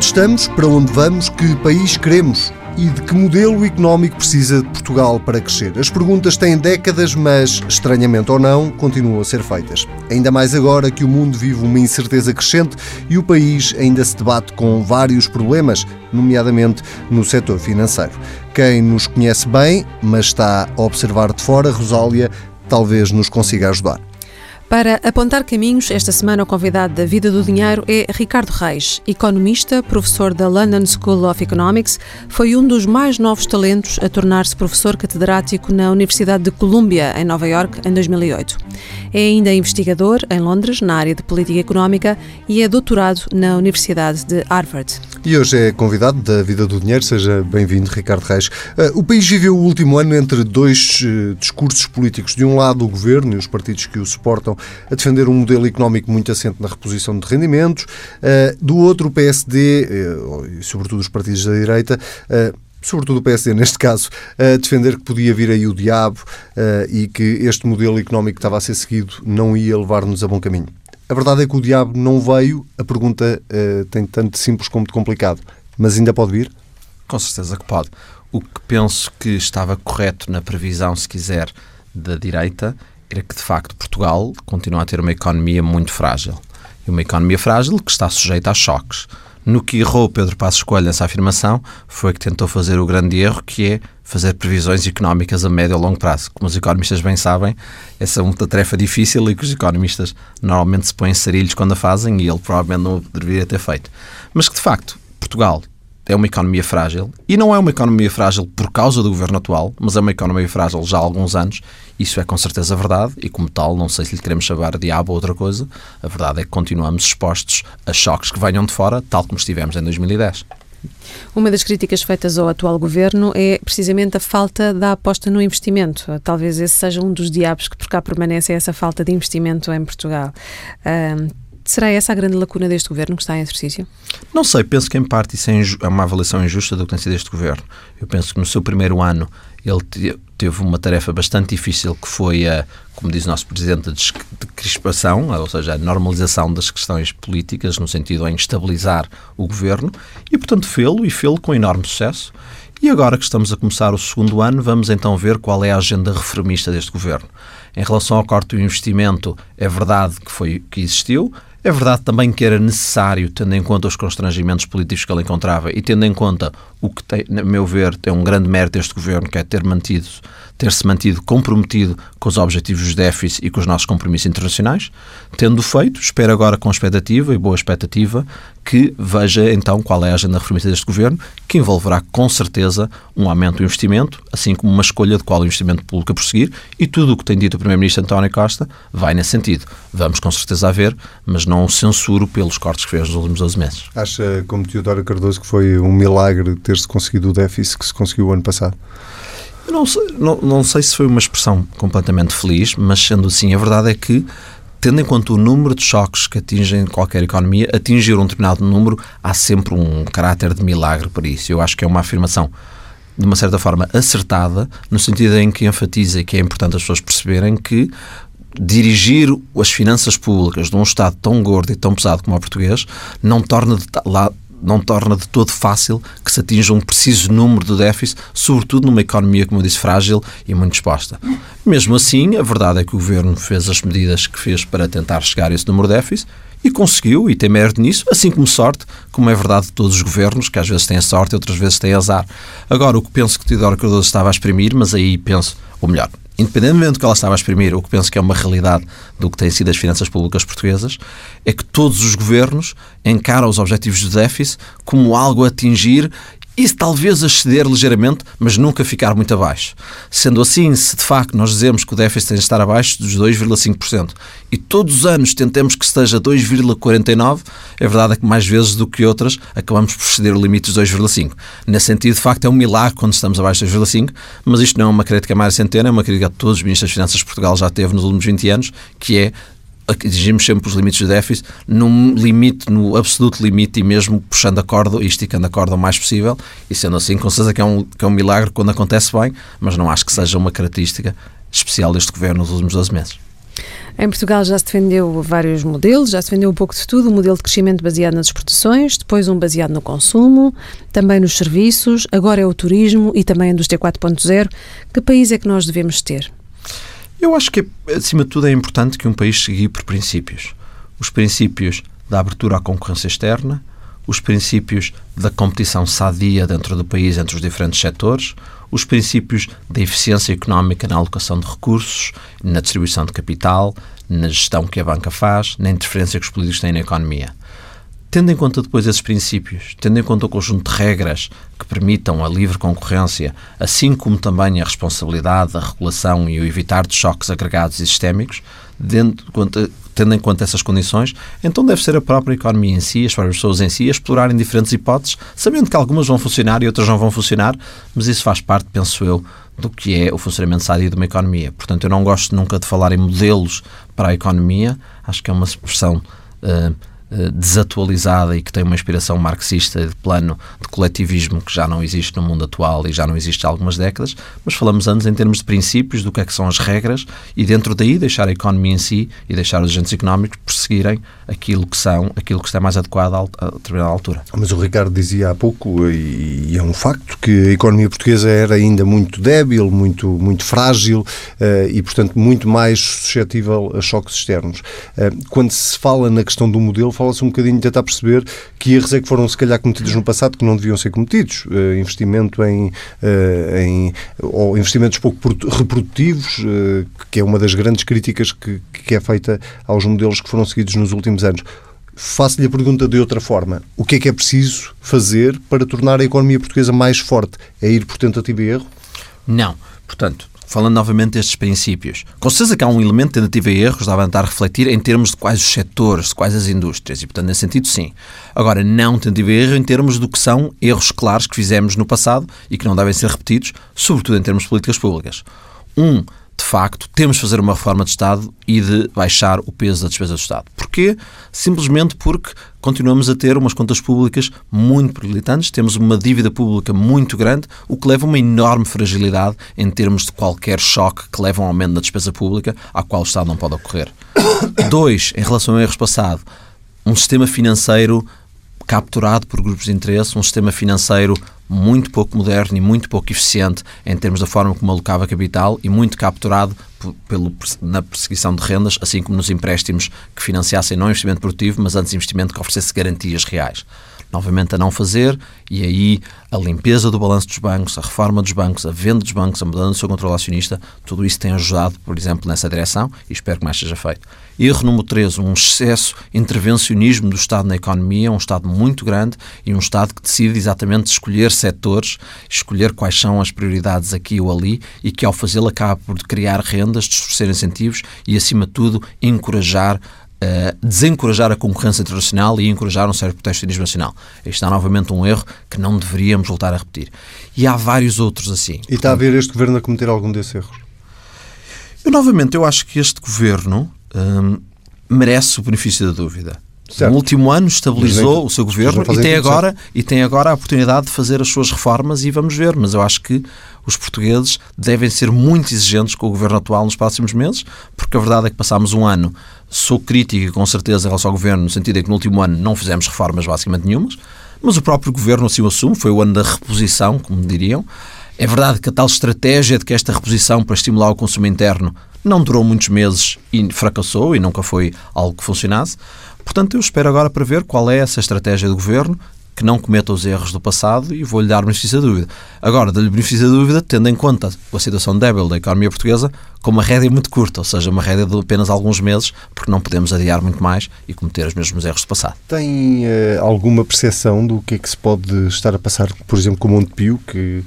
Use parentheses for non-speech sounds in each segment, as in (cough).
Onde estamos, para onde vamos, que país queremos e de que modelo económico precisa de Portugal para crescer? As perguntas têm décadas, mas, estranhamente ou não, continuam a ser feitas. Ainda mais agora que o mundo vive uma incerteza crescente e o país ainda se debate com vários problemas, nomeadamente no setor financeiro. Quem nos conhece bem, mas está a observar de fora, Rosália, talvez nos consiga ajudar. Para apontar caminhos, esta semana o convidado da Vida do Dinheiro é Ricardo Reis, economista, professor da London School of Economics, foi um dos mais novos talentos a tornar-se professor catedrático na Universidade de Columbia, em Nova York, em 2008. É ainda investigador em Londres, na área de política económica, e é doutorado na Universidade de Harvard. E hoje é convidado da Vida do Dinheiro. Seja bem-vindo, Ricardo Reis. Uh, o país viveu o último ano entre dois uh, discursos políticos. De um lado, o governo e os partidos que o suportam a defender um modelo económico muito assente na reposição de rendimentos. Uh, do outro, o PSD, e sobretudo os partidos da direita, sobretudo o PSD (laughs) neste caso, a defender que podia vir aí o diabo e que este modelo económico que estava a ser seguido não ia levar-nos a bom caminho. A verdade é que o diabo não veio, a pergunta tem tanto de simples como de complicado, mas ainda pode vir? Com certeza que pode. O que penso que estava correto na previsão, se quiser, da direita, era que de facto Portugal continua a ter uma economia muito frágil. E uma economia frágil que está sujeita a choques. No que errou Pedro Passos Coelho nessa afirmação foi que tentou fazer o grande erro que é fazer previsões económicas a médio e longo prazo. Como os economistas bem sabem, essa é uma tarefa difícil e que os economistas normalmente se põem sarilhos quando a fazem e ele provavelmente não deveria ter feito. Mas que de facto Portugal é uma economia frágil e não é uma economia frágil por causa do governo atual, mas é uma economia frágil já há alguns anos. Isso é com certeza verdade e, como tal, não sei se lhe queremos chamar diabo ou outra coisa. A verdade é que continuamos expostos a choques que venham de fora, tal como estivemos em 2010. Uma das críticas feitas ao atual governo é precisamente a falta da aposta no investimento. Talvez esse seja um dos diabos que por cá permanece, é essa falta de investimento em Portugal. Será essa a grande lacuna deste governo que está em exercício? Não sei, penso que em parte isso é, é uma avaliação injusta do que tem sido este governo. Eu penso que no seu primeiro ano ele teve uma tarefa bastante difícil que foi a, como diz o nosso Presidente, a crispação, ou seja, a normalização das questões políticas no sentido em estabilizar o governo e, portanto, fê-lo e fê-lo com enorme sucesso. E agora que estamos a começar o segundo ano, vamos então ver qual é a agenda reformista deste governo. Em relação ao corte do investimento, é verdade que foi que existiu, é verdade também que era necessário, tendo em conta os constrangimentos políticos que ele encontrava e tendo em conta o que, tem, a meu ver, tem um grande mérito deste governo, que é ter mantido ter-se mantido comprometido com os objetivos de déficit e com os nossos compromissos internacionais. Tendo feito, espero agora com expectativa e boa expectativa que veja então qual é a agenda reformista deste governo, que envolverá com certeza um aumento do investimento, assim como uma escolha de qual investimento público a prosseguir e tudo o que tem dito o Primeiro-Ministro António Costa vai nesse sentido. Vamos com certeza a ver, mas não o censuro pelos cortes que fez nos últimos 12 meses. Acha, como Teodoro Cardoso, que foi um milagre ter-se conseguido o déficit que se conseguiu o ano passado? Não sei, não, não sei se foi uma expressão completamente feliz, mas sendo assim, a verdade é que tendo em conta o número de choques que atingem qualquer economia, atingir um determinado número há sempre um caráter de milagre para isso. Eu acho que é uma afirmação de uma certa forma acertada, no sentido em que enfatiza que é importante as pessoas perceberem que dirigir as finanças públicas de um Estado tão gordo e tão pesado como o português não torna de, lá, não torna de todo fácil que se atinja um preciso número de déficit, sobretudo numa economia, como eu disse, frágil e muito exposta. Mesmo assim, a verdade é que o Governo fez as medidas que fez para tentar chegar a esse número de déficit e conseguiu, e tem mérito nisso, assim como sorte, como é verdade de todos os governos, que às vezes têm sorte e outras vezes têm azar. Agora, o que penso que Teodoro Cardoso estava a exprimir, mas aí penso, ou melhor, independentemente do que ela estava a exprimir, o que penso que é uma realidade do que têm sido as finanças públicas portuguesas, é que todos os governos encaram os objetivos do déficit como algo a atingir isso talvez exceder ligeiramente, mas nunca ficar muito abaixo. Sendo assim, se de facto nós dizemos que o déficit tem de estar abaixo dos 2,5% e todos os anos tentemos que esteja 2,49%, é verdade é que mais vezes do que outras acabamos por exceder o limite dos 2,5%. Nesse sentido, de facto, é um milagre quando estamos abaixo dos 2,5%, mas isto não é uma crítica a Mário Centeno, é uma crítica que todos os ministros das Finanças de Portugal já teve nos últimos 20 anos, que é atingimos sempre os limites de déficit, num limite, no absoluto limite e mesmo puxando a corda e esticando a corda o mais possível. E sendo assim, com certeza que é um, que é um milagre quando acontece bem, mas não acho que seja uma característica especial deste governo nos últimos 12 meses. Em Portugal já se defendeu vários modelos, já se defendeu um pouco de tudo, um modelo de crescimento baseado nas exportações, depois um baseado no consumo, também nos serviços, agora é o turismo e também a indústria 4.0. Que país é que nós devemos ter? Eu acho que, acima de tudo, é importante que um país siga por princípios. Os princípios da abertura à concorrência externa, os princípios da competição sadia dentro do país entre os diferentes setores, os princípios da eficiência económica na alocação de recursos, na distribuição de capital, na gestão que a banca faz, na interferência que os políticos têm na economia. Tendo em conta depois esses princípios, tendo em conta o conjunto de regras que permitam a livre concorrência, assim como também a responsabilidade, a regulação e o evitar de choques agregados e sistémicos, tendo em conta essas condições, então deve ser a própria economia em si, as próprias pessoas em si, a explorarem diferentes hipóteses, sabendo que algumas vão funcionar e outras não vão funcionar, mas isso faz parte, penso eu, do que é o funcionamento sádio de uma economia. Portanto, eu não gosto nunca de falar em modelos para a economia, acho que é uma expressão. Uh, desatualizada e que tem uma inspiração marxista de plano de coletivismo que já não existe no mundo atual e já não existe há algumas décadas, mas falamos antes em termos de princípios, do que é que são as regras e dentro daí deixar a economia em si e deixar os agentes económicos perseguirem aquilo que são, aquilo que está mais adequado a, determinada altura. Mas o Ricardo dizia há pouco, e é um facto, que a economia portuguesa era ainda muito débil, muito, muito frágil eh, e, portanto, muito mais suscetível a choques externos. Eh, quando se fala na questão do modelo, fala-se um bocadinho de tentar perceber que erros é que foram se calhar cometidos no passado que não deviam ser cometidos. Uh, investimento em, em ou investimentos pouco reprodutivos, que é uma das grandes críticas que, que é feita aos modelos que foram seguidos nos últimos anos. Faço-lhe a pergunta de outra forma. O que é que é preciso fazer para tornar a economia portuguesa mais forte? É ir por tentativa e erro? Não. Portanto, falando novamente destes princípios, com certeza que há um elemento de tentativa e erros, dava a refletir em termos de quais os setores, de quais as indústrias, e portanto, nesse sentido, sim. Agora, não tentativa e erro em termos do que são erros claros que fizemos no passado e que não devem ser repetidos, sobretudo em termos de políticas públicas. Um, de facto, temos de fazer uma reforma de Estado e de baixar o peso da despesa do Estado. Porquê? Simplesmente porque continuamos a ter umas contas públicas muito perilitantes, temos uma dívida pública muito grande, o que leva a uma enorme fragilidade em termos de qualquer choque que leva a um aumento da despesa pública, à qual o Estado não pode ocorrer. (coughs) Dois, em relação a erros passados, um sistema financeiro capturado por grupos de interesse, um sistema financeiro muito pouco moderno e muito pouco eficiente em termos da forma como alocava capital e muito capturado pelo, na perseguição de rendas, assim como nos empréstimos que financiassem não investimento produtivo, mas antes investimento que oferecesse garantias reais novamente a não fazer, e aí a limpeza do balanço dos bancos, a reforma dos bancos, a venda dos bancos, a mudança do seu controle acionista, tudo isso tem ajudado, por exemplo, nessa direção e espero que mais seja feito. Erro número 3, um excesso intervencionismo do Estado na economia, um Estado muito grande e um Estado que decide exatamente escolher setores, escolher quais são as prioridades aqui ou ali e que ao fazê-lo acaba por criar rendas, distorcer incentivos e, acima de tudo, encorajar Uh, desencorajar a concorrência internacional e encorajar um certo proteccionismo nacional. Este é novamente um erro que não deveríamos voltar a repetir. E há vários outros assim. E está a ver este governo a cometer algum desses erros? Eu, novamente, eu acho que este governo um, merece o benefício da dúvida. Certo. No último ano estabilizou o seu governo e tem, agora, e tem agora a oportunidade de fazer as suas reformas e vamos ver. Mas eu acho que os portugueses devem ser muito exigentes com o governo atual nos próximos meses, porque a verdade é que passámos um ano, sou crítico com certeza em relação ao governo, no sentido de que no último ano não fizemos reformas basicamente nenhumas, mas o próprio governo assim o assume, foi o ano da reposição, como diriam. É verdade que a tal estratégia de que esta reposição para estimular o consumo interno não durou muitos meses e fracassou e nunca foi algo que funcionasse. Portanto, eu espero agora para ver qual é essa estratégia do governo que não cometa os erros do passado e vou-lhe dar benefício da dúvida. Agora, dou-lhe benefício da dúvida tendo em conta a situação débil da economia portuguesa com uma rédea muito curta, ou seja, uma rédea de apenas alguns meses, porque não podemos adiar muito mais e cometer os mesmos erros do passado. Tem uh, alguma percepção do que é que se pode estar a passar, por exemplo, com o Montepio, que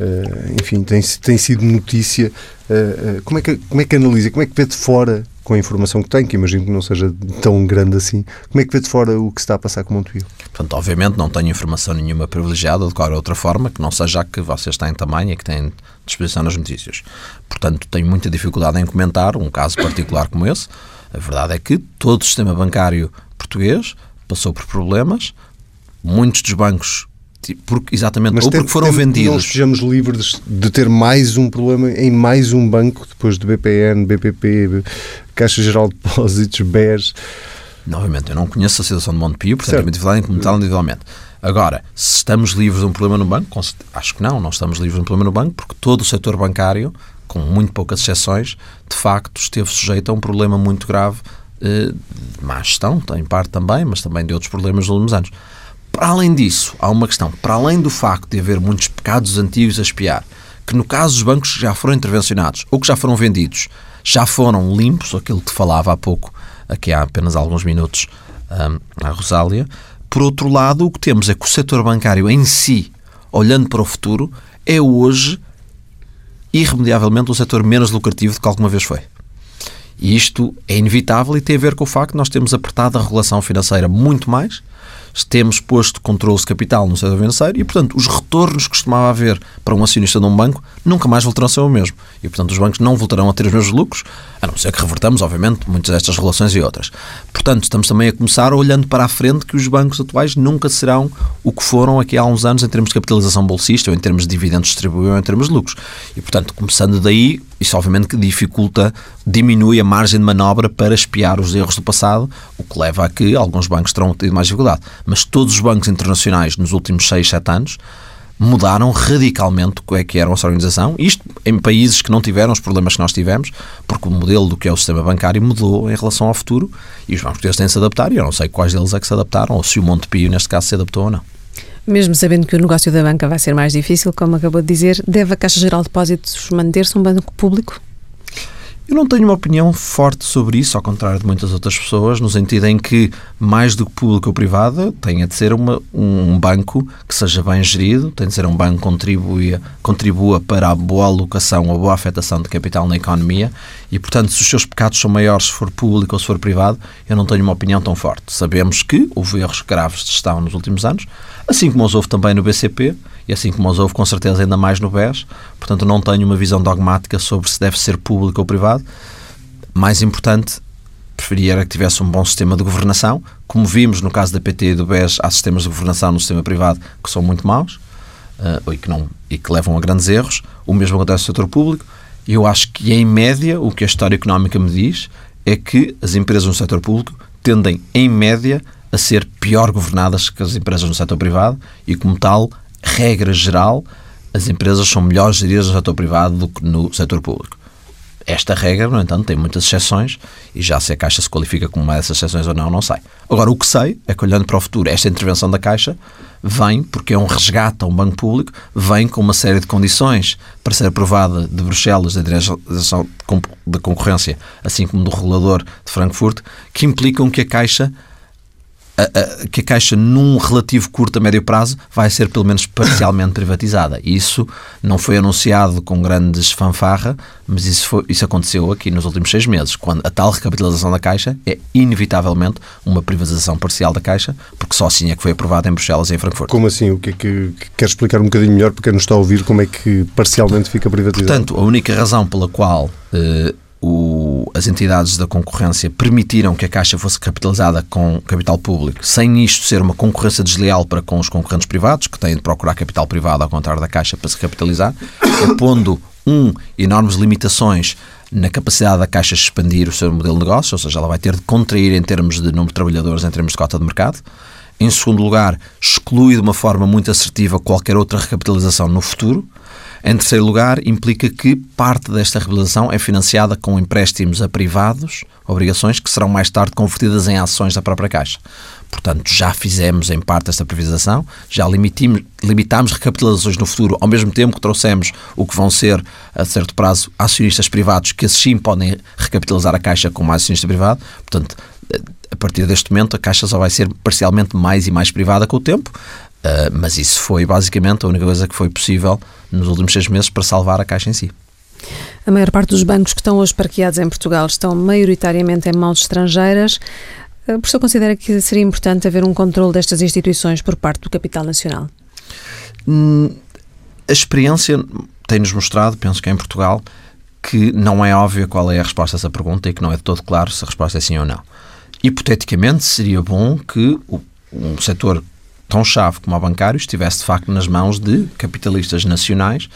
Uh, enfim, tem, tem sido notícia. Uh, uh, como, é que, como é que analisa? Como é que vê de fora, com a informação que tem, que imagino que não seja tão grande assim, como é que vê de fora o que se está a passar com Montevideo? Portanto, obviamente não tenho informação nenhuma privilegiada de qualquer outra forma, que não seja a que vocês têm também e que têm disposição nas notícias. Portanto, tenho muita dificuldade em comentar um caso particular como esse. A verdade é que todo o sistema bancário português passou por problemas, muitos dos bancos porque, exatamente, Mas ou porque foram tem, vendidos. Não estejamos livres de ter mais um problema em mais um banco, depois de BPN, BPP, Caixa Geral de Depósitos, BES. Novamente, eu não conheço a situação de Montepio, portanto, certo. individualmente, como tal, individualmente. Agora, se estamos livres de um problema no banco, acho que não, não estamos livres de um problema no banco, porque todo o setor bancário, com muito poucas exceções, de facto esteve sujeito a um problema muito grave eh, de má gestão, em parte também, mas também de outros problemas nos últimos anos. Para além disso, há uma questão. Para além do facto de haver muitos pecados antigos a espiar, que no caso dos bancos que já foram intervencionados ou que já foram vendidos, já foram limpos, aquilo que te falava há pouco, aqui há apenas alguns minutos, um, a Rosália. Por outro lado, o que temos é que o setor bancário em si, olhando para o futuro, é hoje irremediavelmente o setor menos lucrativo do que alguma vez foi. E isto é inevitável e tem a ver com o facto de nós termos apertado a regulação financeira muito mais temos posto controle de capital no setor financeiro e, portanto, os retornos que costumava haver para um acionista de um banco nunca mais voltarão a ser o mesmo. E, portanto, os bancos não voltarão a ter os mesmos lucros, a não ser que revertamos, obviamente, muitas destas relações e outras. Portanto, estamos também a começar olhando para a frente que os bancos atuais nunca serão o que foram aqui há uns anos em termos de capitalização bolsista, ou em termos de dividendos distribuídos, ou em termos de lucros. E, portanto, começando daí, isso obviamente que dificulta, diminui a margem de manobra para espiar os erros do passado, o que leva a que alguns bancos terão tido mais dificuldade. Mas todos os bancos internacionais nos últimos 6, 7 anos mudaram radicalmente o que é que era a nossa organização. Isto em países que não tiveram os problemas que nós tivemos, porque o modelo do que é o sistema bancário mudou em relação ao futuro e os bancos têm de se adaptar e eu não sei quais deles é que se adaptaram ou se o Montepio, neste caso, se adaptou ou não. Mesmo sabendo que o negócio da banca vai ser mais difícil, como acabou de dizer, deve a Caixa Geral de Depósitos manter-se um banco público? Eu não tenho uma opinião forte sobre isso, ao contrário de muitas outras pessoas, no sentido em que, mais do que público ou privado, tenha de ser uma, um banco que seja bem gerido, tem de ser um banco que contribua, contribua para a boa alocação a boa afetação de capital na economia e, portanto, se os seus pecados são maiores se for público ou se for privado, eu não tenho uma opinião tão forte. Sabemos que houve erros graves de gestão nos últimos anos, assim como os houve também no BCP e assim como os houve com certeza ainda mais no BES. Portanto, não tenho uma visão dogmática sobre se deve ser público ou privado. Mais importante, preferia era que tivesse um bom sistema de governação. Como vimos no caso da PT e do BES, há sistemas de governação no sistema privado que são muito maus uh, e, que não, e que levam a grandes erros. O mesmo acontece no setor público. Eu acho que, em média, o que a história económica me diz é que as empresas no setor público tendem, em média, a ser pior governadas que as empresas no setor privado e, como tal, regra geral, as empresas são melhores geridas no setor privado do que no setor público. Esta regra, no entanto, tem muitas exceções e já se a Caixa se qualifica como uma dessas exceções ou não, não sei. Agora, o que sei é que, olhando para o futuro, esta intervenção da Caixa vem, porque é um resgate a um banco público, vem com uma série de condições para ser aprovada de Bruxelas, da Direção da Concorrência, assim como do regulador de Frankfurt, que implicam que a Caixa a, a, que a Caixa, num relativo curto a médio prazo, vai ser pelo menos parcialmente (laughs) privatizada. Isso não foi anunciado com grandes fanfarra, mas isso, foi, isso aconteceu aqui nos últimos seis meses, quando a tal recapitalização da Caixa é inevitavelmente uma privatização parcial da Caixa, porque só assim é que foi aprovada em Bruxelas e em Frankfurt. Como assim? O que é que, que quer explicar um bocadinho melhor para quem nos está a ouvir como é que parcialmente fica privatizado? Portanto, a única razão pela qual eh, o, as entidades da concorrência permitiram que a Caixa fosse capitalizada com capital público, sem isto ser uma concorrência desleal para com os concorrentes privados, que têm de procurar capital privado ao contrário da Caixa para se capitalizar, é pondo, um, enormes limitações na capacidade da Caixa de expandir o seu modelo de negócio, ou seja, ela vai ter de contrair em termos de número de trabalhadores, em termos de cota de mercado. Em segundo lugar, exclui de uma forma muito assertiva qualquer outra recapitalização no futuro. Em terceiro lugar, implica que parte desta realização é financiada com empréstimos a privados, obrigações que serão mais tarde convertidas em ações da própria Caixa. Portanto, já fizemos em parte esta privização, já limitimos, limitámos recapitalizações no futuro, ao mesmo tempo que trouxemos o que vão ser, a certo prazo, acionistas privados, que assim podem recapitalizar a Caixa como acionista privado. Portanto, a partir deste momento, a Caixa só vai ser parcialmente mais e mais privada com o tempo, Uh, mas isso foi basicamente a única coisa que foi possível nos últimos seis meses para salvar a Caixa em si. A maior parte dos bancos que estão hoje parqueados em Portugal estão maioritariamente em mãos estrangeiras. Uh, por isso, considera que seria importante haver um controle destas instituições por parte do capital nacional? Hum, a experiência tem-nos mostrado, penso que em Portugal, que não é óbvia qual é a resposta a essa pergunta e que não é de todo claro se a resposta é sim ou não. Hipoteticamente, seria bom que o, um setor tão chave como o bancário estivesse de facto nas mãos de capitalistas nacionais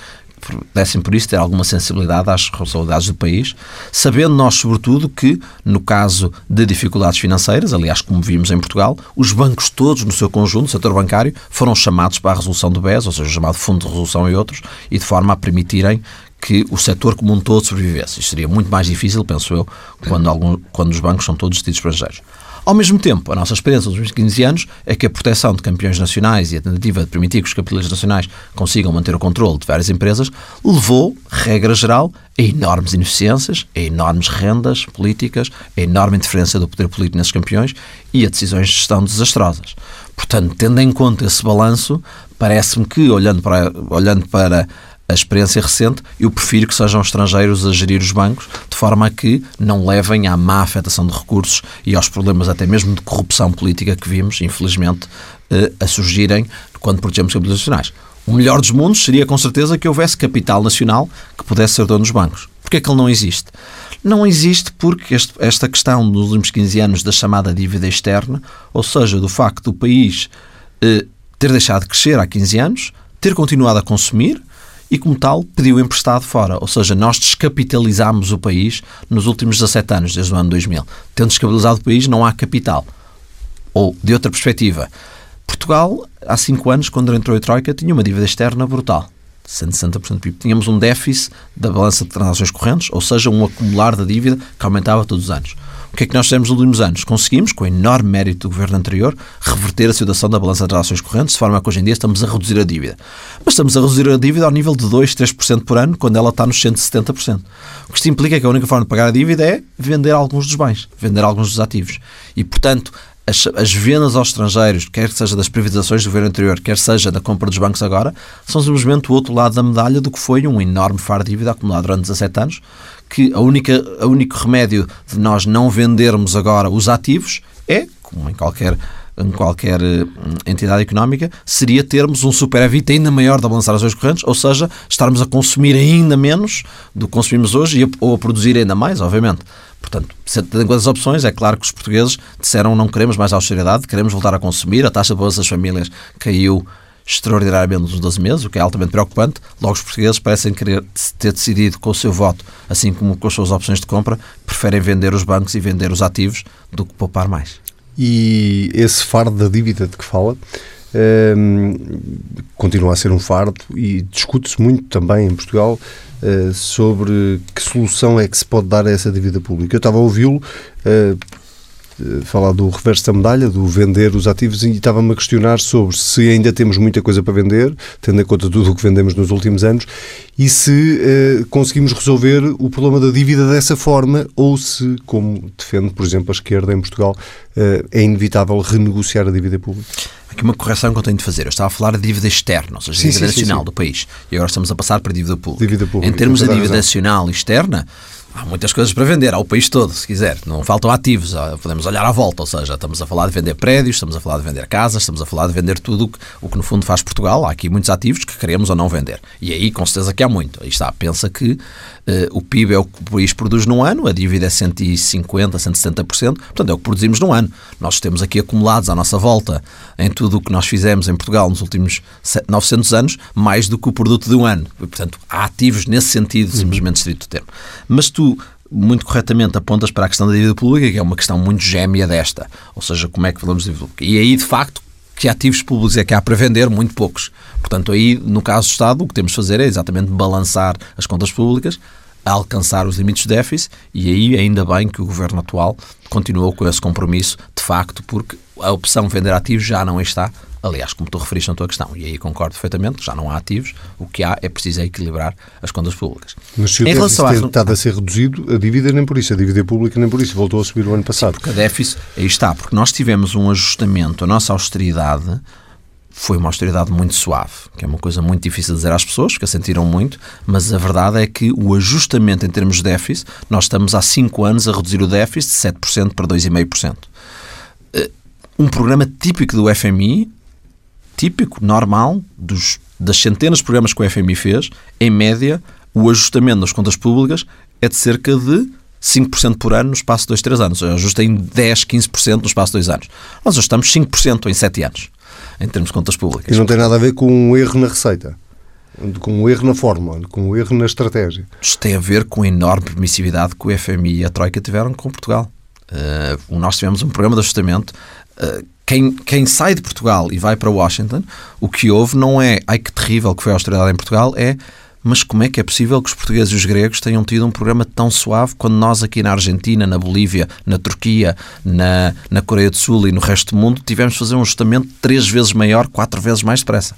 pudessem por isso ter alguma sensibilidade às responsabilidades do país, sabendo nós, sobretudo, que no caso de dificuldades financeiras, aliás, como vimos em Portugal, os bancos todos, no seu conjunto, o setor bancário, foram chamados para a resolução do BES, ou seja, chamado Fundo de Resolução e outros, e de forma a permitirem que o setor como um todo sobrevivesse. Isto seria muito mais difícil, penso eu, quando, algum, quando os bancos são todos destinos estrangeiros. Ao mesmo tempo, a nossa experiência nos últimos 15 anos é que a proteção de campeões nacionais e a tentativa de permitir que os capitalistas nacionais consigam manter o controle de várias empresas levou, regra geral, a enormes ineficiências, a enormes rendas políticas, a enorme interferência do poder político nesses campeões e a decisões de gestão desastrosas. Portanto, tendo em conta esse balanço, parece-me que, olhando para, olhando para a experiência recente, eu prefiro que sejam estrangeiros a gerir os bancos, de forma a que não levem à má afetação de recursos e aos problemas até mesmo de corrupção política que vimos, infelizmente, eh, a surgirem quando protegemos capitalistas nacionais. O melhor dos mundos seria, com certeza, que houvesse capital nacional que pudesse ser dono dos bancos. Porquê é que ele não existe? Não existe porque este, esta questão dos últimos 15 anos da chamada dívida externa, ou seja, do facto do país eh, ter deixado de crescer há 15 anos, ter continuado a consumir, e, como tal, pediu emprestado fora. Ou seja, nós descapitalizámos o país nos últimos 17 anos, desde o ano 2000. Tendo descapitalizado o país, não há capital. Ou, de outra perspectiva, Portugal, há 5 anos, quando entrou a Troika, tinha uma dívida externa brutal. 160% do PIB. Tínhamos um déficit da balança de transações correntes, ou seja, um acumular da dívida que aumentava todos os anos. O que é que nós fizemos nos últimos anos? Conseguimos, com o enorme mérito do governo anterior, reverter a situação da balança de transações correntes, de forma que hoje em dia estamos a reduzir a dívida. Mas estamos a reduzir a dívida ao nível de 2, 3% por ano, quando ela está nos 170%. O que isto implica é que a única forma de pagar a dívida é vender alguns dos bens, vender alguns dos ativos. E, portanto, as, as, vendas aos estrangeiros, quer seja das privatizações do governo anterior, quer seja da compra dos bancos agora, são simplesmente o outro lado da medalha do que foi um enorme faro de dívida acumulado durante 17 anos, que a única, o único remédio de nós não vendermos agora os ativos é, como em qualquer em qualquer hum, entidade económica, seria termos um superávit ainda maior da balança das correntes, ou seja, estarmos a consumir ainda menos do que consumimos hoje a, ou a produzir ainda mais, obviamente. Portanto, tendo as opções, é claro que os portugueses disseram não queremos mais austeridade, queremos voltar a consumir, a taxa de balança das famílias caiu extraordinariamente nos 12 meses, o que é altamente preocupante. Logo, os portugueses parecem querer ter decidido com o seu voto, assim como com as suas opções de compra, preferem vender os bancos e vender os ativos do que poupar mais. E esse fardo da dívida de que fala um, continua a ser um fardo e discute-se muito também em Portugal uh, sobre que solução é que se pode dar a essa dívida pública. Eu estava a ouvi-lo. Uh, falar do reverso da medalha, do vender os ativos, e estava-me a questionar sobre se ainda temos muita coisa para vender, tendo em conta tudo o que vendemos nos últimos anos, e se eh, conseguimos resolver o problema da dívida dessa forma, ou se, como defende, por exemplo, a esquerda em Portugal, eh, é inevitável renegociar a dívida pública. Aqui uma correção que eu tenho de fazer. Eu estava a falar de dívida externa, ou seja, sim, dívida sim, nacional sim, do país. E agora estamos a passar para dívida pública. Dívida pública. Em termos de dívida nacional e externa, Há muitas coisas para vender, há o país todo, se quiser. Não faltam ativos, podemos olhar à volta, ou seja, estamos a falar de vender prédios, estamos a falar de vender casas, estamos a falar de vender tudo o que, no fundo faz Portugal. Há aqui muitos ativos que queremos ou não vender. E aí, com certeza que há muito. Aí está, pensa que Uh, o PIB é o que o país produz num ano, a dívida é 150%, 170%, portanto é o que produzimos num ano. Nós temos aqui acumulados à nossa volta em tudo o que nós fizemos em Portugal nos últimos 900 anos, mais do que o produto de um ano. E, portanto, há ativos nesse sentido, simplesmente estrito termo. Mas tu muito corretamente apontas para a questão da dívida pública, que é uma questão muito gêmea desta. Ou seja, como é que falamos de dívida pública? E aí, de facto, que ativos públicos é que há para vender? Muito poucos. Portanto, aí, no caso do Estado, o que temos de fazer é exatamente balançar as contas públicas, alcançar os limites de déficit, e aí ainda bem que o governo atual continuou com esse compromisso, de facto, porque a opção de vender ativos já não está. Aliás, como tu referiste na tua questão, e aí concordo perfeitamente, já não há ativos, o que há é preciso equilibrar as contas públicas. Mas se o em déficit tem estado a ser reduzido, a dívida nem por isso, a dívida pública nem por isso, voltou a subir o ano passado. Sim, porque a déficit, aí está, porque nós tivemos um ajustamento, a nossa austeridade foi uma austeridade muito suave, que é uma coisa muito difícil de dizer às pessoas, que a sentiram muito, mas a verdade é que o ajustamento em termos de déficit, nós estamos há 5 anos a reduzir o déficit de 7% para 2,5%. Eh, um programa típico do FMI, típico, normal, dos, das centenas de programas que o FMI fez, em média, o ajustamento das contas públicas é de cerca de 5% por ano no espaço de 2, 3 anos. Ajusta em 10, 15% no espaço de 2 anos. Nós ajustamos 5% em 7 anos em termos de contas públicas. E não tem nada a ver com um erro na receita? Com um erro na fórmula, com um erro na estratégia. Isto tem a ver com a enorme permissividade que o FMI e a Troika tiveram com Portugal. Uh, nós tivemos um programa de ajustamento. Uh, quem, quem sai de Portugal e vai para Washington, o que houve não é ai que terrível que foi a austeridade em Portugal, é mas como é que é possível que os portugueses e os gregos tenham tido um programa tão suave quando nós aqui na Argentina, na Bolívia, na Turquia, na, na Coreia do Sul e no resto do mundo tivemos de fazer um ajustamento três vezes maior, quatro vezes mais depressa?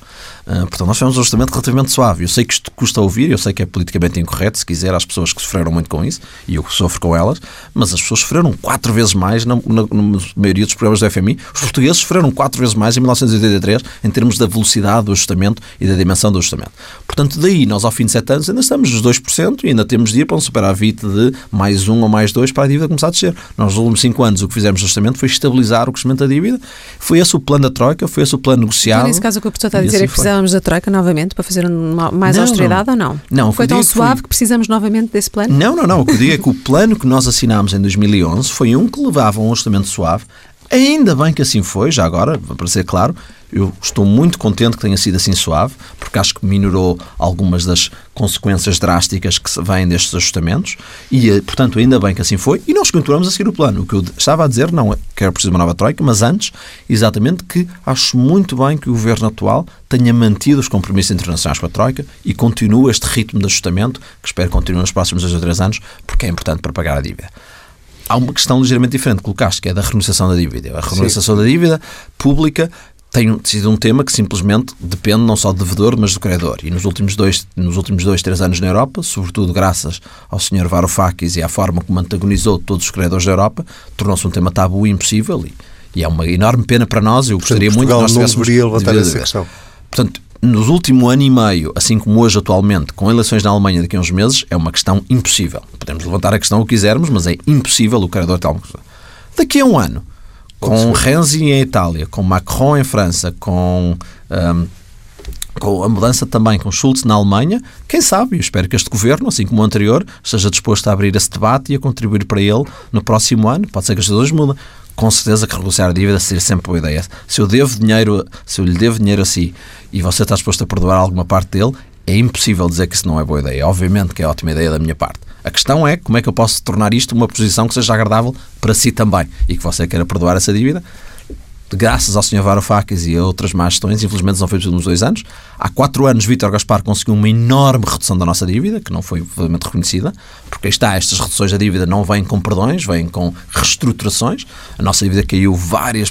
Uh, portanto, nós fizemos um ajustamento relativamente suave. Eu sei que isto custa ouvir, eu sei que é politicamente incorreto, se quiser, às pessoas que sofreram muito com isso, e eu sofro com elas, mas as pessoas sofreram quatro vezes mais na, na, na maioria dos programas do FMI. Os portugueses sofreram quatro vezes mais em 1983 em termos da velocidade do ajustamento e da dimensão do ajustamento. Portanto, daí nós, ao fim de sete anos, ainda estamos nos 2% e ainda temos de ir para um superávit de mais um ou mais dois para a dívida começar a descer. Nós, nos últimos cinco anos, o que fizemos no ajustamento foi estabilizar o crescimento da dívida. Foi esse o plano da Troika, foi esse o plano negociado. Então, nesse caso, o que o professor está a dizer assim é que precisávamos da Troika novamente para fazer mais não, austeridade não. ou não? Não. Foi tão suave que precisamos novamente desse plano? Não, não, não. O que eu digo é que o plano que nós assinámos em 2011 foi um que levava a um ajustamento suave. Ainda bem que assim foi, já agora, para ser claro, eu estou muito contente que tenha sido assim suave, porque acho que minorou algumas das consequências drásticas que vêm destes ajustamentos e, eh, portanto, ainda bem que assim foi. E nós continuamos a seguir o plano. O que eu estava a dizer não é que era preciso uma nova troika, mas antes, exatamente, que acho muito bem que o governo atual tenha mantido os compromissos internacionais com a troika e continue este ritmo de ajustamento, que espero continue nos próximos dois ou três anos, porque é importante para pagar a dívida há uma questão ligeiramente diferente que colocaste, que é da renegociação da dívida. A renegociação Sim. da dívida pública tem sido um tema que simplesmente depende não só do devedor, mas do credor. E nos últimos dois, nos últimos dois três anos na Europa, sobretudo graças ao Sr. Varoufakis e à forma como antagonizou todos os credores da Europa, tornou-se um tema tabu e impossível. E, e, é uma enorme pena para nós. Eu gostaria Portanto, muito que nós. Não levantar essa questão. Portanto, nos últimos ano e meio, assim como hoje atualmente, com eleições na Alemanha daqui a uns meses, é uma questão impossível. Podemos levantar a questão o que quisermos, mas é impossível o credor tal. Daqui a um ano, com Renzi em Itália, com Macron em França, com, um, com a mudança também com Schulz na Alemanha, quem sabe, eu espero que este governo, assim como o anterior, esteja disposto a abrir esse debate e a contribuir para ele no próximo ano. Pode ser que as coisas mudem. Com certeza que renegociar a dívida seria sempre boa ideia. Se eu devo dinheiro, se eu lhe devo dinheiro a si e você está disposto a perdoar alguma parte dele, é impossível dizer que isso não é boa ideia. Obviamente que é ótima ideia da minha parte. A questão é como é que eu posso tornar isto uma posição que seja agradável para si também e que você queira perdoar essa dívida. Graças ao Sr. Varoufakis e a outras más gestões, infelizmente não foi nos dois anos. Há quatro anos, Vítor Gaspar conseguiu uma enorme redução da nossa dívida, que não foi obviamente reconhecida, porque aí está, estas reduções da dívida não vêm com perdões, vêm com reestruturações. A nossa dívida caiu várias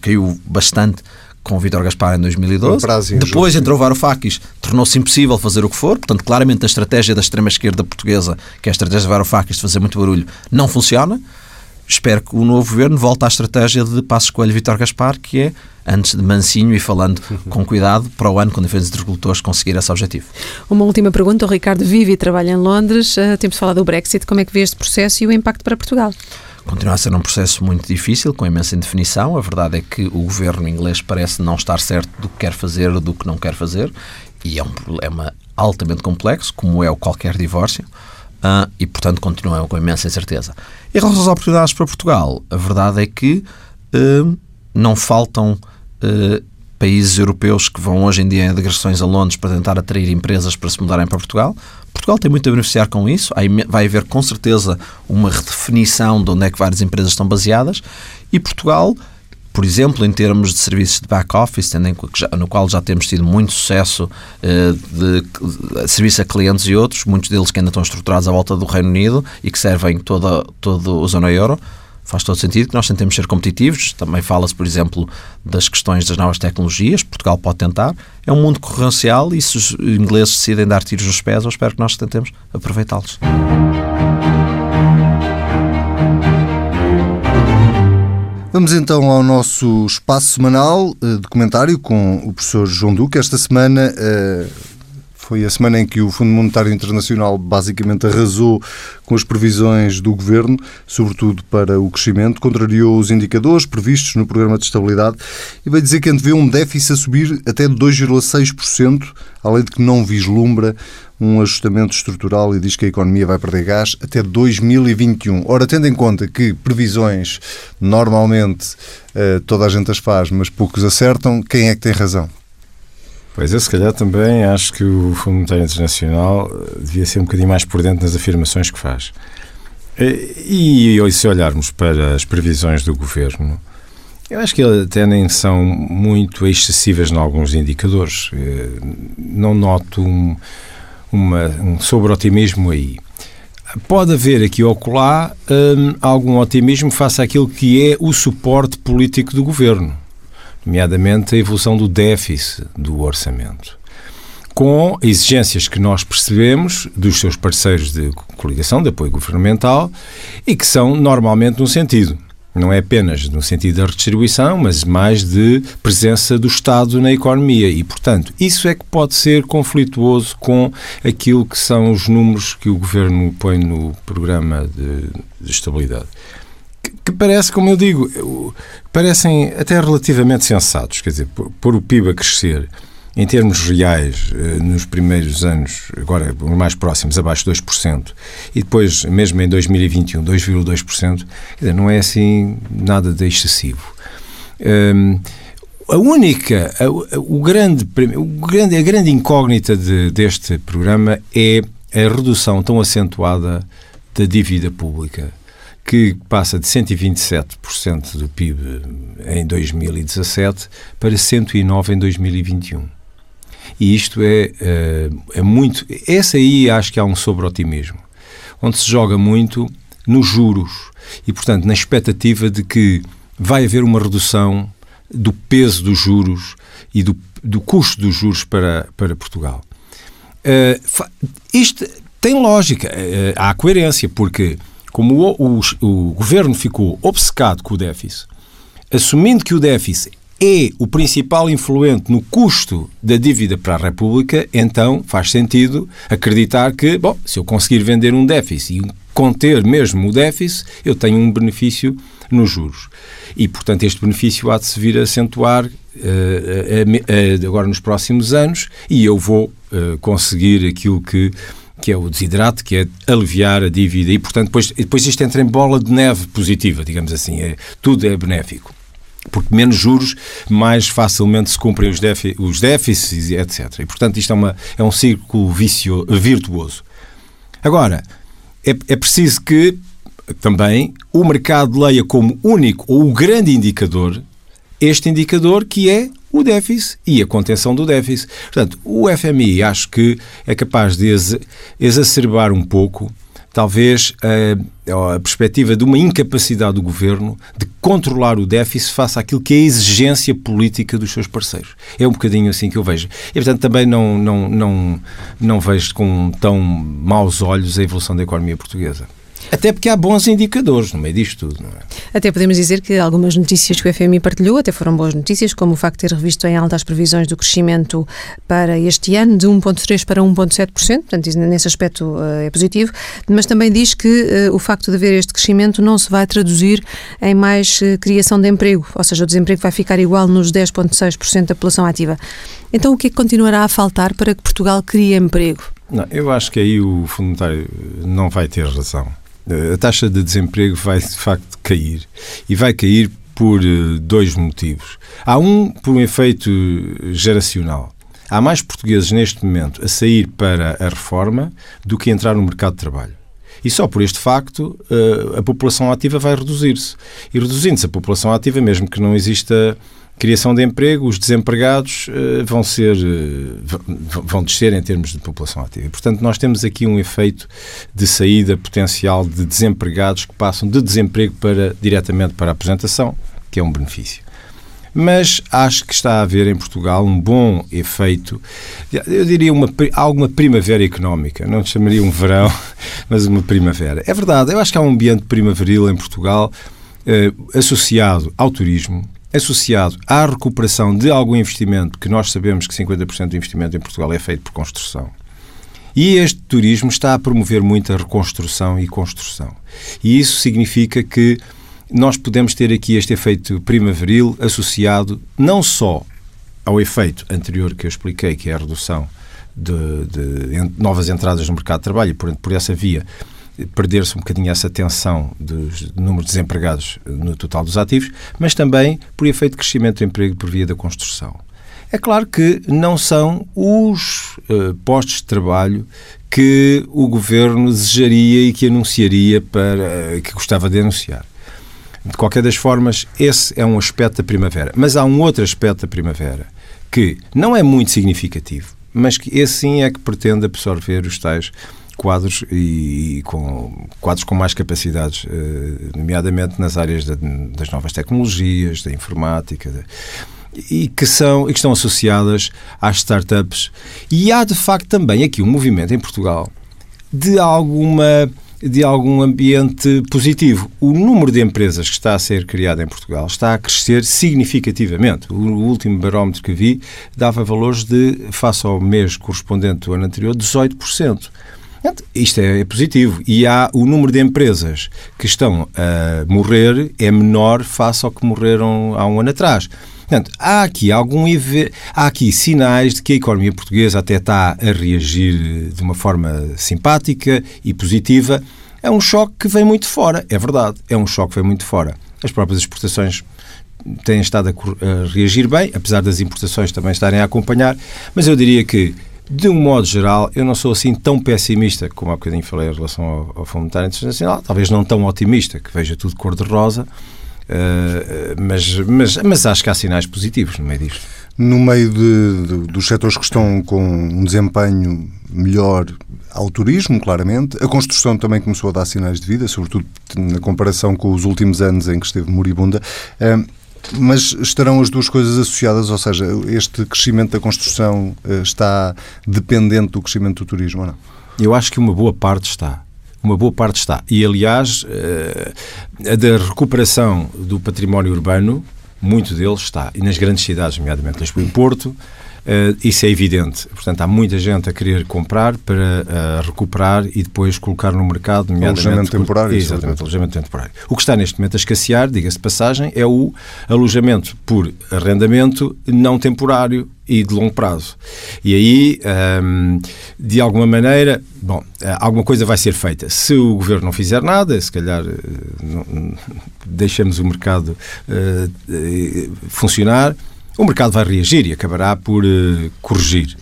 caiu bastante com o Vítor Gaspar em 2012. Depois entrou o Varoufakis, tornou-se impossível fazer o que for. Portanto, claramente a estratégia da extrema-esquerda portuguesa, que é a estratégia de Varoufakis de fazer muito barulho, não funciona. Espero que o novo governo volte à estratégia de Passos Coelho e Vítor Gaspar, que é, antes de mansinho e falando (laughs) com cuidado, para o ano, com diferentes agricultores, conseguir esse objetivo. Uma última pergunta. O Ricardo vive e trabalha em Londres. Uh, temos de falar do Brexit. Como é que vê este processo e o impacto para Portugal? Continua a ser um processo muito difícil, com imensa indefinição. A verdade é que o governo inglês parece não estar certo do que quer fazer ou do que não quer fazer, e é um problema altamente complexo, como é o qualquer divórcio, uh, e portanto continua com imensa incerteza. Em relação às oportunidades para Portugal, a verdade é que uh, não faltam uh, países europeus que vão hoje em dia em digressões a Londres para tentar atrair empresas para se mudarem para Portugal. Portugal tem muito a beneficiar com isso. Vai haver com certeza uma redefinição de onde é que várias empresas estão baseadas e Portugal por exemplo, em termos de serviços de back-office, no qual já temos tido muito sucesso eh, de, de, serviço a clientes e outros, muitos deles que ainda estão estruturados à volta do Reino Unido e que servem toda, toda a zona euro, faz todo sentido que nós tentemos ser competitivos. Também fala-se, por exemplo, das questões das novas tecnologias. Portugal pode tentar. É um mundo concorrencial e se os ingleses decidem dar tiros nos pés, eu espero que nós tentemos aproveitá-los. Vamos então ao nosso espaço semanal eh, de comentário com o professor João Duque. Esta semana eh, foi a semana em que o Fundo Monetário Internacional basicamente arrasou com as previsões do governo, sobretudo para o crescimento, contrariou os indicadores previstos no programa de estabilidade e vai dizer que antevê um déficit a subir até 2,6%, além de que não vislumbra um ajustamento estrutural e diz que a economia vai perder gás até 2021. Ora, tendo em conta que previsões normalmente eh, toda a gente as faz, mas poucos acertam, quem é que tem razão? Pois eu, se calhar, também acho que o Fundo Monetário Internacional eh, devia ser um bocadinho mais por dentro nas afirmações que faz. E, e se olharmos para as previsões do governo, eu acho que até nem são muito excessivas em alguns indicadores. Eh, não noto um, uma, um sobre-otimismo aí. Pode haver aqui ou acolá um, algum otimismo face àquilo que é o suporte político do governo, nomeadamente a evolução do déficit do orçamento com exigências que nós percebemos dos seus parceiros de coligação, de apoio governamental, e que são normalmente no sentido. Não é apenas no sentido da redistribuição, mas mais de presença do Estado na economia. E, portanto, isso é que pode ser conflituoso com aquilo que são os números que o Governo põe no programa de, de estabilidade. Que, parece, como eu digo, parecem até relativamente sensatos. Quer dizer, pôr o PIB a crescer em termos reais, eh, nos primeiros anos, agora mais próximos, abaixo de 2%, e depois, mesmo em 2021, 2,2%, não é assim nada de excessivo. Um, a única, a, o grande, o grande, a grande incógnita de, deste programa é a redução tão acentuada da dívida pública, que passa de 127% do PIB em 2017 para 109% em 2021. E isto é, é, é muito. Essa aí acho que há um sobre-otimismo, onde se joga muito nos juros e, portanto, na expectativa de que vai haver uma redução do peso dos juros e do, do custo dos juros para, para Portugal. Uh, isto tem lógica, uh, há coerência, porque como o, o, o governo ficou obcecado com o déficit, assumindo que o déficit é o principal influente no custo da dívida para a República, então faz sentido acreditar que, bom, se eu conseguir vender um déficit e conter mesmo o déficit, eu tenho um benefício nos juros. E, portanto, este benefício há de se vir a acentuar uh, uh, uh, agora nos próximos anos e eu vou eh, conseguir aquilo que que é o desidrato, que é aliviar a dívida e, portanto, depois, depois isto entra em bola de neve positiva, digamos assim, é, tudo é benéfico porque menos juros, mais facilmente se cumprem os, os déficits, etc. E, portanto, isto é, uma, é um círculo vicio, virtuoso. Agora, é, é preciso que também o mercado leia como único ou o grande indicador este indicador que é o déficit e a contenção do déficit. Portanto, o FMI acho que é capaz de exacerbar um pouco talvez a, a perspectiva de uma incapacidade do governo de controlar o déficit face àquilo que é a exigência política dos seus parceiros. É um bocadinho assim que eu vejo. E, portanto, também não, não, não, não vejo com tão maus olhos a evolução da economia portuguesa. Até porque há bons indicadores no meio disto tudo, não é? Até podemos dizer que algumas notícias que o FMI partilhou até foram boas notícias, como o facto de ter revisto em alta as previsões do crescimento para este ano, de 1,3% para 1,7%, portanto, nesse aspecto uh, é positivo, mas também diz que uh, o facto de haver este crescimento não se vai traduzir em mais uh, criação de emprego, ou seja, o desemprego vai ficar igual nos 10,6% da população ativa. Então, o que é que continuará a faltar para que Portugal crie emprego? Não, eu acho que aí o Fundo Monetário não vai ter razão a taxa de desemprego vai de facto cair. E vai cair por eh, dois motivos. Há um por um efeito geracional. Há mais portugueses neste momento a sair para a reforma do que a entrar no mercado de trabalho. E só por este facto eh, a população ativa vai reduzir-se. E reduzindo-se a população ativa, mesmo que não exista criação de emprego, os desempregados uh, vão ser uh, vão descer em termos de população ativa. Portanto, nós temos aqui um efeito de saída potencial de desempregados que passam de desemprego para diretamente para a que é um benefício. Mas acho que está a haver em Portugal um bom efeito, eu diria uma, alguma primavera económica, não chamaria um verão, (laughs) mas uma primavera. É verdade, eu acho que há um ambiente primaveril em Portugal eh, associado ao turismo, associado à recuperação de algum investimento, que nós sabemos que 50% do investimento em Portugal é feito por construção. E este turismo está a promover muito a reconstrução e construção. E isso significa que nós podemos ter aqui este efeito primaveril associado não só ao efeito anterior que eu expliquei, que é a redução de, de novas entradas no mercado de trabalho, por, por essa via perder-se um bocadinho essa tensão dos números de desempregados no total dos ativos, mas também por efeito de crescimento do emprego por via da construção. É claro que não são os uh, postos de trabalho que o governo desejaria e que anunciaria para uh, que gostava de anunciar. De qualquer das formas, esse é um aspecto da primavera. Mas há um outro aspecto da primavera que não é muito significativo, mas que esse sim é que pretende absorver os tais quadros e, com quadros com mais capacidades, eh, nomeadamente nas áreas das novas tecnologias, da informática, e que são e que estão associadas às startups. E há de facto também aqui um movimento em Portugal de alguma de algum ambiente positivo. O número de empresas que está a ser criado em Portugal está a crescer significativamente. O último barómetro que vi dava valores de, face ao mês correspondente do ano anterior, 18%. Isto é positivo. E há o número de empresas que estão a morrer é menor face ao que morreram há um ano atrás. Portanto, há aqui algum há aqui sinais de que a economia portuguesa até está a reagir de uma forma simpática e positiva. É um choque que vem muito fora, é verdade. É um choque que vem muito fora. As próprias exportações têm estado a reagir bem, apesar das importações também estarem a acompanhar, mas eu diria que de um modo geral, eu não sou assim tão pessimista como há bocadinho falei em relação ao, ao Fundo Monetário Internacional, talvez não tão otimista, que veja tudo cor-de-rosa, uh, mas, mas, mas acho que há sinais positivos no meio disto. No meio de, de, dos setores que estão com um desempenho melhor ao turismo, claramente. A construção também começou a dar sinais de vida, sobretudo na comparação com os últimos anos em que esteve moribunda. Uh, mas estarão as duas coisas associadas, ou seja, este crescimento da construção eh, está dependente do crescimento do turismo ou não? Eu acho que uma boa parte está. Uma boa parte está. E, aliás, eh, a da recuperação do património urbano, muito deles está. E nas grandes cidades, nomeadamente Lisboa e Porto, Uh, isso é evidente. Portanto, há muita gente a querer comprar para uh, recuperar e depois colocar no mercado, nomeadamente... Alojamento temporário. Exatamente, alojamento temporário. O que está neste momento a escassear, diga-se de passagem, é o alojamento por arrendamento não temporário e de longo prazo. E aí, um, ehm, de alguma maneira, bom, eh, alguma coisa vai ser feita. Se o governo não fizer nada, se calhar não, deixamos o mercado uh, funcionar, o mercado vai reagir e acabará por uh, corrigir.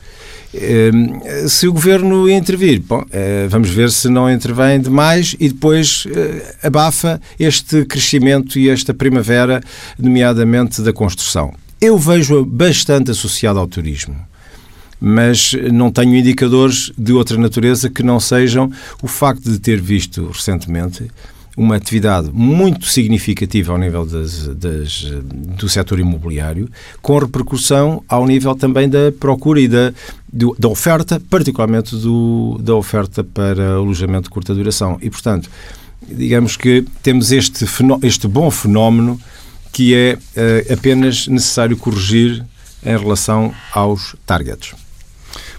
Uh, se o governo intervir, bom, uh, vamos ver se não intervém demais e depois abafa este crescimento e esta primavera, nomeadamente da construção. Eu vejo bastante associado ao turismo mas não tenho indicadores de outra natureza que não sejam o facto de ter visto recentemente uma atividade muito significativa ao nível das, das, do setor imobiliário, com repercussão ao nível também da procura e da, da oferta, particularmente do, da oferta para alojamento de curta duração. E, portanto, digamos que temos este, este bom fenómeno que é uh, apenas necessário corrigir em relação aos targets.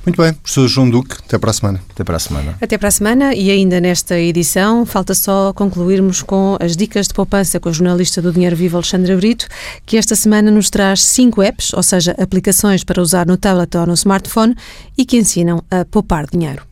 Muito bem, professor João Duque, até para a semana. Até para a semana. Até para a semana e ainda nesta edição falta só concluirmos com as dicas de poupança com a jornalista do Dinheiro Vivo, Alexandra Brito, que esta semana nos traz cinco apps, ou seja, aplicações para usar no tablet ou no smartphone e que ensinam a poupar dinheiro.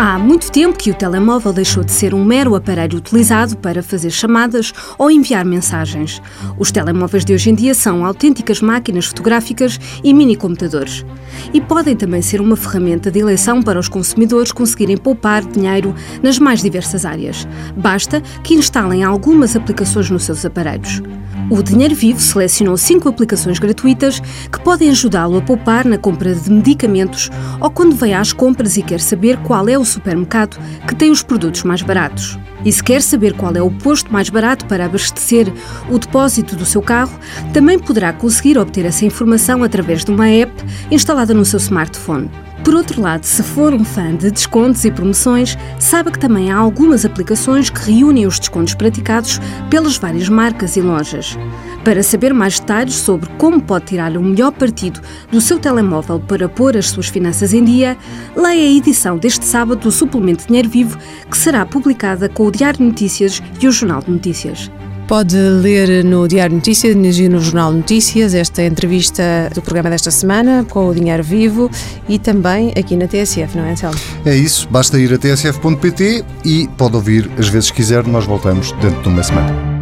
Há muito tempo que o telemóvel deixou de ser um mero aparelho utilizado para fazer chamadas ou enviar mensagens. Os telemóveis de hoje em dia são autênticas máquinas fotográficas e mini-computadores. E podem também ser uma ferramenta de eleição para os consumidores conseguirem poupar dinheiro nas mais diversas áreas. Basta que instalem algumas aplicações nos seus aparelhos. O Dinheiro Vivo selecionou cinco aplicações gratuitas que podem ajudá-lo a poupar na compra de medicamentos ou quando vai às compras e quer saber qual é o supermercado que tem os produtos mais baratos. E se quer saber qual é o posto mais barato para abastecer o depósito do seu carro, também poderá conseguir obter essa informação através de uma app instalada no seu smartphone. Por outro lado, se for um fã de descontos e promoções, saiba que também há algumas aplicações que reúnem os descontos praticados pelas várias marcas e lojas. Para saber mais detalhes sobre como pode tirar o melhor partido do seu telemóvel para pôr as suas finanças em dia, leia a edição deste sábado do Suplemento Dinheiro Vivo, que será publicada com o Diário de Notícias e o Jornal de Notícias. Pode ler no Diário Notícias e no Jornal Notícias esta entrevista do programa desta semana com o Dinheiro Vivo e também aqui na TSF, não é, Anselmo? É isso, basta ir a tsf.pt e pode ouvir as vezes que quiser. Nós voltamos dentro de uma semana.